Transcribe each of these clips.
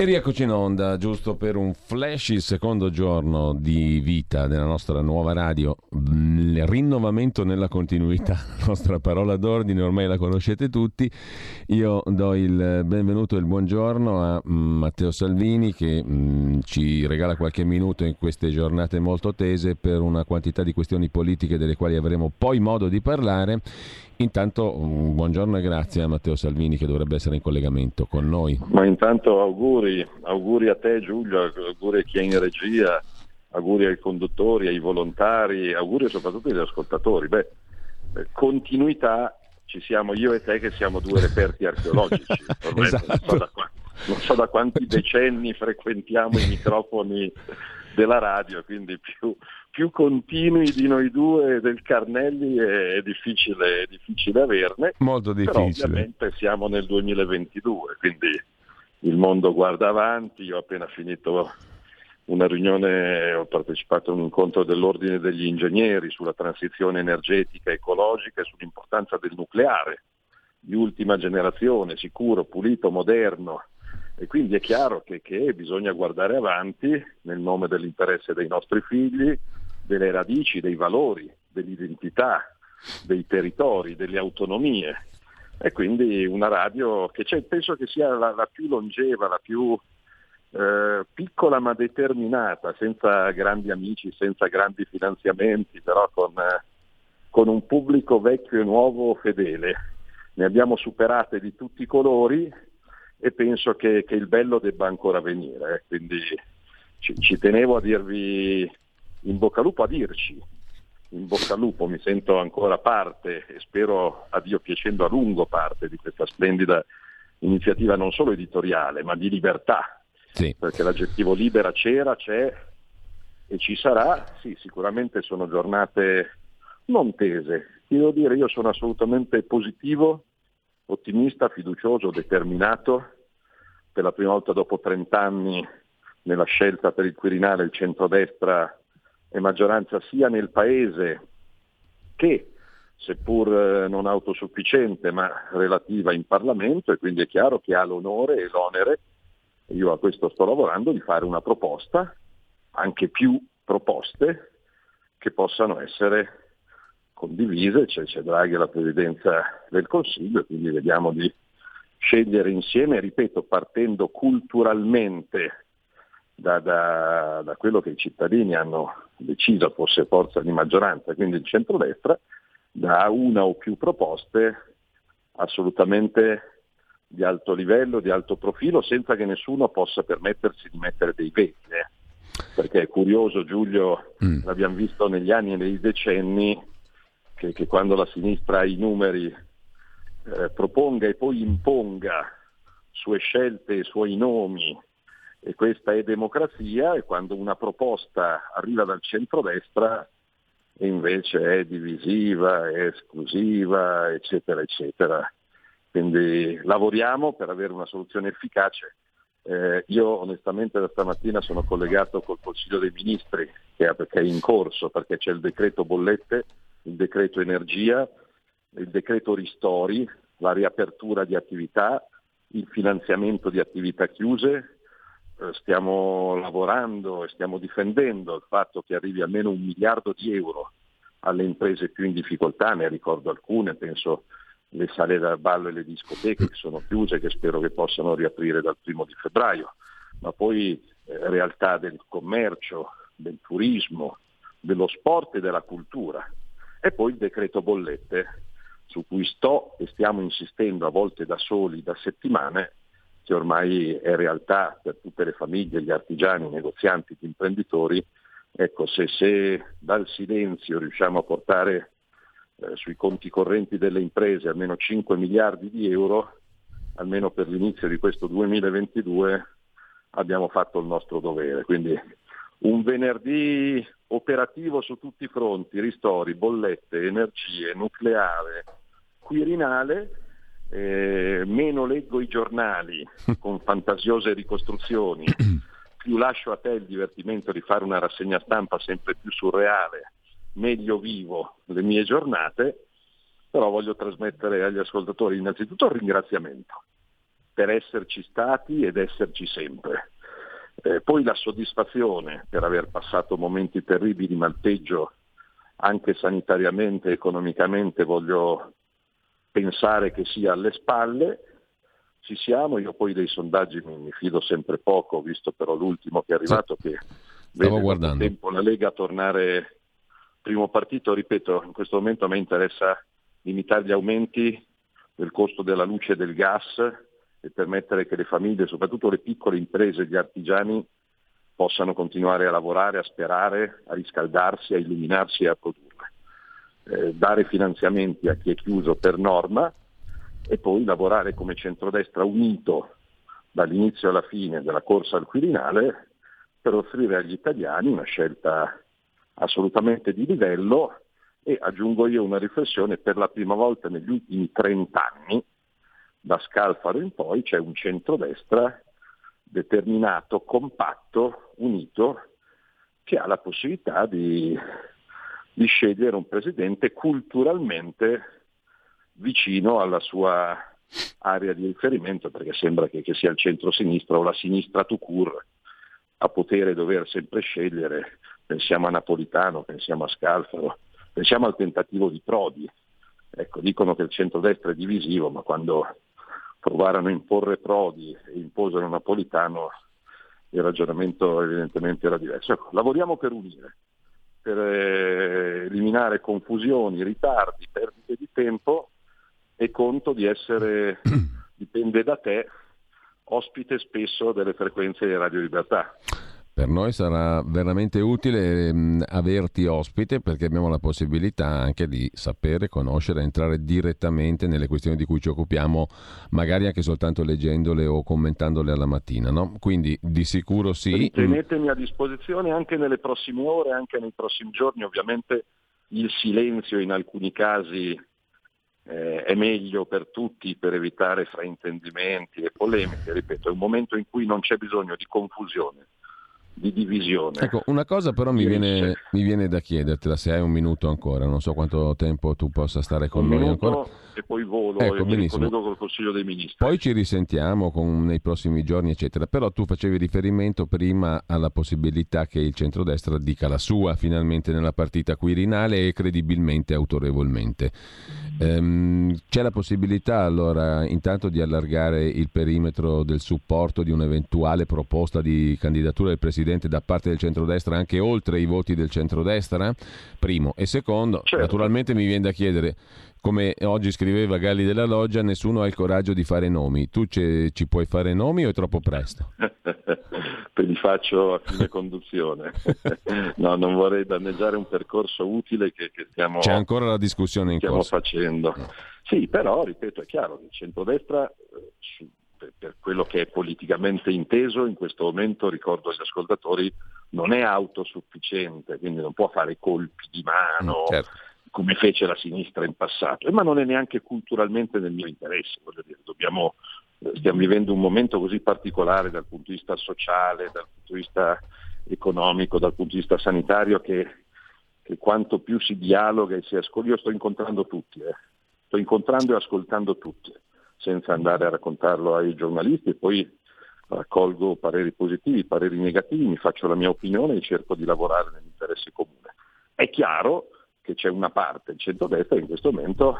E rieccoci in onda, giusto per un flash il secondo giorno di vita della nostra nuova radio, il rinnovamento nella continuità, la nostra parola d'ordine, ormai la conoscete tutti. Io do il benvenuto e il buongiorno a mm, Matteo Salvini che mm, ci regala qualche minuto in queste giornate molto tese per una quantità di questioni politiche delle quali avremo poi modo di parlare Intanto un buongiorno e grazie a Matteo Salvini che dovrebbe essere in collegamento con noi. Ma intanto auguri, auguri a te Giulio, auguri a chi è in regia, auguri ai conduttori, ai volontari, auguri soprattutto agli ascoltatori. Beh, eh, continuità ci siamo io e te che siamo due reperti archeologici. esatto. non, so da, non so da quanti decenni frequentiamo i microfoni della radio, quindi più, più continui di noi due del Carnelli è difficile, è difficile averne. Molto difficile. Però ovviamente siamo nel 2022, quindi il mondo guarda avanti. Io ho appena finito una riunione, ho partecipato a un incontro dell'Ordine degli Ingegneri sulla transizione energetica, ecologica e sull'importanza del nucleare di ultima generazione, sicuro, pulito, moderno, e quindi è chiaro che, che, bisogna guardare avanti nel nome dell'interesse dei nostri figli, delle radici, dei valori, dell'identità, dei territori, delle autonomie. E quindi una radio che penso che sia la, la, più longeva, la più eh, piccola ma determinata, senza grandi amici, senza grandi finanziamenti, però con, con un pubblico vecchio e nuovo fedele. Ne abbiamo superate di tutti i colori e penso che, che il bello debba ancora venire. Quindi ci, ci, tenevo a dirvi in bocca al lupo, a dirci in bocca al lupo, mi sento ancora parte e spero a Dio piacendo a lungo parte di questa splendida iniziativa non solo editoriale ma di libertà, sì. perché l'aggettivo libera c'era, c'è e ci sarà, sì sicuramente sono giornate non tese, devo dire io sono assolutamente positivo ottimista, fiducioso, determinato. Per la prima volta dopo 30 anni nella scelta per il Quirinale il centrodestra è maggioranza sia nel Paese che, seppur eh, non autosufficiente, ma relativa in Parlamento e quindi è chiaro che ha l'onore e l'onere, io a questo sto lavorando, di fare una proposta, anche più proposte, che possano essere condivise, c'è, c'è Draghi alla presidenza del Consiglio, quindi vediamo di scegliere insieme, ripeto, partendo culturalmente da, da, da, quello che i cittadini hanno deciso fosse forza di maggioranza, quindi il centrodestra, da una o più proposte assolutamente di alto livello, di alto profilo, senza che nessuno possa permettersi di mettere dei veti. Eh. Perché è curioso, Giulio, mm. l'abbiamo visto negli anni e nei decenni, che, che quando la sinistra ha i numeri eh, proponga e poi imponga sue scelte, i suoi nomi, e questa è democrazia, e quando una proposta arriva dal centrodestra e invece è divisiva, è esclusiva, eccetera, eccetera. Quindi lavoriamo per avere una soluzione efficace. Eh, io onestamente da stamattina sono collegato col Consiglio dei Ministri che è in corso perché c'è il decreto bollette il decreto energia, il decreto ristori, la riapertura di attività, il finanziamento di attività chiuse. Eh, stiamo lavorando e stiamo difendendo il fatto che arrivi almeno un miliardo di euro alle imprese più in difficoltà, ne ricordo alcune, penso le sale da ballo e le discoteche che sono chiuse, che spero che possano riaprire dal primo di febbraio, ma poi eh, realtà del commercio, del turismo, dello sport e della cultura. E poi il decreto bollette, su cui sto e stiamo insistendo a volte da soli, da settimane, che ormai è realtà per tutte le famiglie, gli artigiani, i negozianti, gli imprenditori. Ecco, se, se dal silenzio riusciamo a portare eh, sui conti correnti delle imprese almeno 5 miliardi di euro, almeno per l'inizio di questo 2022, abbiamo fatto il nostro dovere. Quindi un venerdì operativo su tutti i fronti, ristori, bollette, energie, nucleare, Quirinale, eh, meno leggo i giornali con fantasiose ricostruzioni, più lascio a te il divertimento di fare una rassegna stampa sempre più surreale, meglio vivo le mie giornate, però voglio trasmettere agli ascoltatori innanzitutto il ringraziamento per esserci stati ed esserci sempre. Eh, poi la soddisfazione per aver passato momenti terribili, ma il peggio anche sanitariamente, economicamente, voglio pensare che sia alle spalle. Ci siamo, io poi dei sondaggi mi, mi fido sempre poco, visto però l'ultimo che è arrivato sì. che Stavo vede tempo la Lega tornare primo partito, ripeto, in questo momento a me interessa limitare gli aumenti del costo della luce e del gas e permettere che le famiglie, soprattutto le piccole imprese, gli artigiani, possano continuare a lavorare, a sperare, a riscaldarsi, a illuminarsi e a produrre. Eh, dare finanziamenti a chi è chiuso per norma e poi lavorare come centrodestra unito dall'inizio alla fine della corsa al Quirinale per offrire agli italiani una scelta assolutamente di livello e aggiungo io una riflessione, per la prima volta negli ultimi 30 anni da Scalfaro in poi c'è un centrodestra determinato, compatto, unito, che ha la possibilità di, di scegliere un presidente culturalmente vicino alla sua area di riferimento, perché sembra che, che sia il centro-sinistra o la sinistra to cure a potere dover sempre scegliere, pensiamo a Napolitano, pensiamo a Scalfaro, pensiamo al tentativo di Prodi. Ecco, dicono che il centrodestra è divisivo, ma quando provarono a imporre Prodi e imposero Napolitano, il ragionamento evidentemente era diverso. Ecco, lavoriamo per unire, per eh, eliminare confusioni, ritardi, perdite di tempo e conto di essere, dipende da te, ospite spesso delle frequenze di Radio Libertà. Per noi sarà veramente utile mh, ehm, averti ospite perché abbiamo la possibilità anche di sapere, conoscere, entrare direttamente nelle questioni di cui ci occupiamo, magari anche soltanto leggendole o commentandole alla mattina. No? Quindi di sicuro sì. Tenetemi a disposizione anche nelle prossime ore, anche nei prossimi giorni. Ovviamente il silenzio in alcuni casi eh, è meglio per tutti per evitare fraintendimenti e polemiche. Ripeto, è un momento in cui non c'è bisogno di confusione di divisione. Ecco, una cosa però mi viene, mi viene, da chiedertela se hai un minuto ancora, non so quanto tempo tu possa stare con un noi ancora. E poi volo ecco, e benissimo. mi col Consiglio dei Ministri. Poi ci risentiamo con, nei prossimi giorni, eccetera. Però tu facevi riferimento prima alla possibilità che il centrodestra dica la sua finalmente nella partita quirinale e credibilmente, autorevolmente. Ehm, c'è la possibilità allora intanto di allargare il perimetro del supporto di un'eventuale proposta di candidatura del Presidente da parte del centrodestra anche oltre i voti del centrodestra? Primo. E secondo, certo. naturalmente mi viene da chiedere, come oggi scriveva Galli della Loggia, nessuno ha il coraggio di fare nomi. Tu ci puoi fare nomi o è troppo presto? Te li faccio a fine conduzione. no, non vorrei danneggiare un percorso utile che, che stiamo, C'è ancora la discussione in stiamo corso. facendo. Sì, però, ripeto, è chiaro, il centrodestra, eh, per quello che è politicamente inteso, in questo momento, ricordo agli ascoltatori, non è autosufficiente, quindi non può fare colpi di mano. Mm, certo come fece la sinistra in passato, ma non è neanche culturalmente nel mio interesse, dire, dobbiamo, eh, stiamo vivendo un momento così particolare dal punto di vista sociale, dal punto di vista economico, dal punto di vista sanitario che, che quanto più si dialoga e si ascolta, io sto incontrando tutti, eh. sto incontrando e ascoltando tutti, senza andare a raccontarlo ai giornalisti e poi raccolgo pareri positivi, pareri negativi, faccio la mia opinione e cerco di lavorare nell'interesse comune. È chiaro che c'è una parte, il centrodestra in questo momento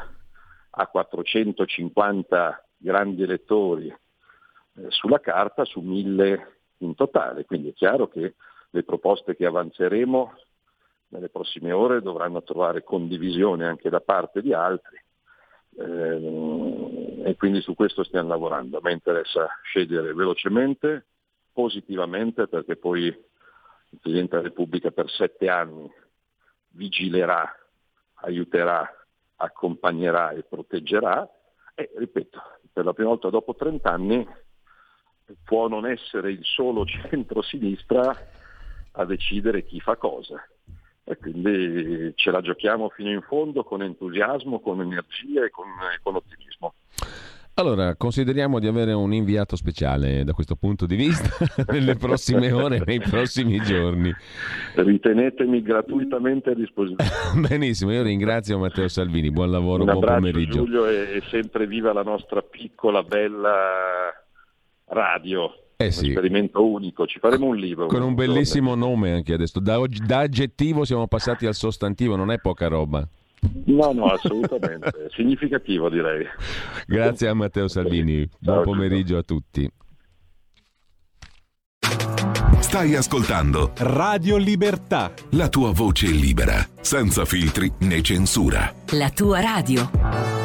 ha 450 grandi elettori eh, sulla carta su 1000 in totale, quindi è chiaro che le proposte che avanzeremo nelle prossime ore dovranno trovare condivisione anche da parte di altri eh, e quindi su questo stiamo lavorando. A me interessa scegliere velocemente, positivamente, perché poi il Presidente della Repubblica per sette anni vigilerà, aiuterà, accompagnerà e proteggerà e, ripeto, per la prima volta dopo 30 anni può non essere il solo centro-sinistra a decidere chi fa cosa. E quindi ce la giochiamo fino in fondo con entusiasmo, con energia e con, con ottimismo. Allora, consideriamo di avere un inviato speciale da questo punto di vista nelle prossime ore, nei prossimi giorni. Ritenetemi gratuitamente a disposizione. Benissimo, io ringrazio Matteo Salvini, buon lavoro, Un buon pomeriggio. Giulio e sempre viva la nostra piccola, bella radio. Eh un sì. esperimento unico, ci faremo un libro. Con un bellissimo nome anche adesso. Da, oggi- da aggettivo siamo passati al sostantivo, non è poca roba. No, no, assolutamente. Significativo direi. Grazie a Matteo Salvini, buon pomeriggio a tutti. Stai ascoltando Radio Libertà. la tua voce libera, senza filtri né censura. La tua radio.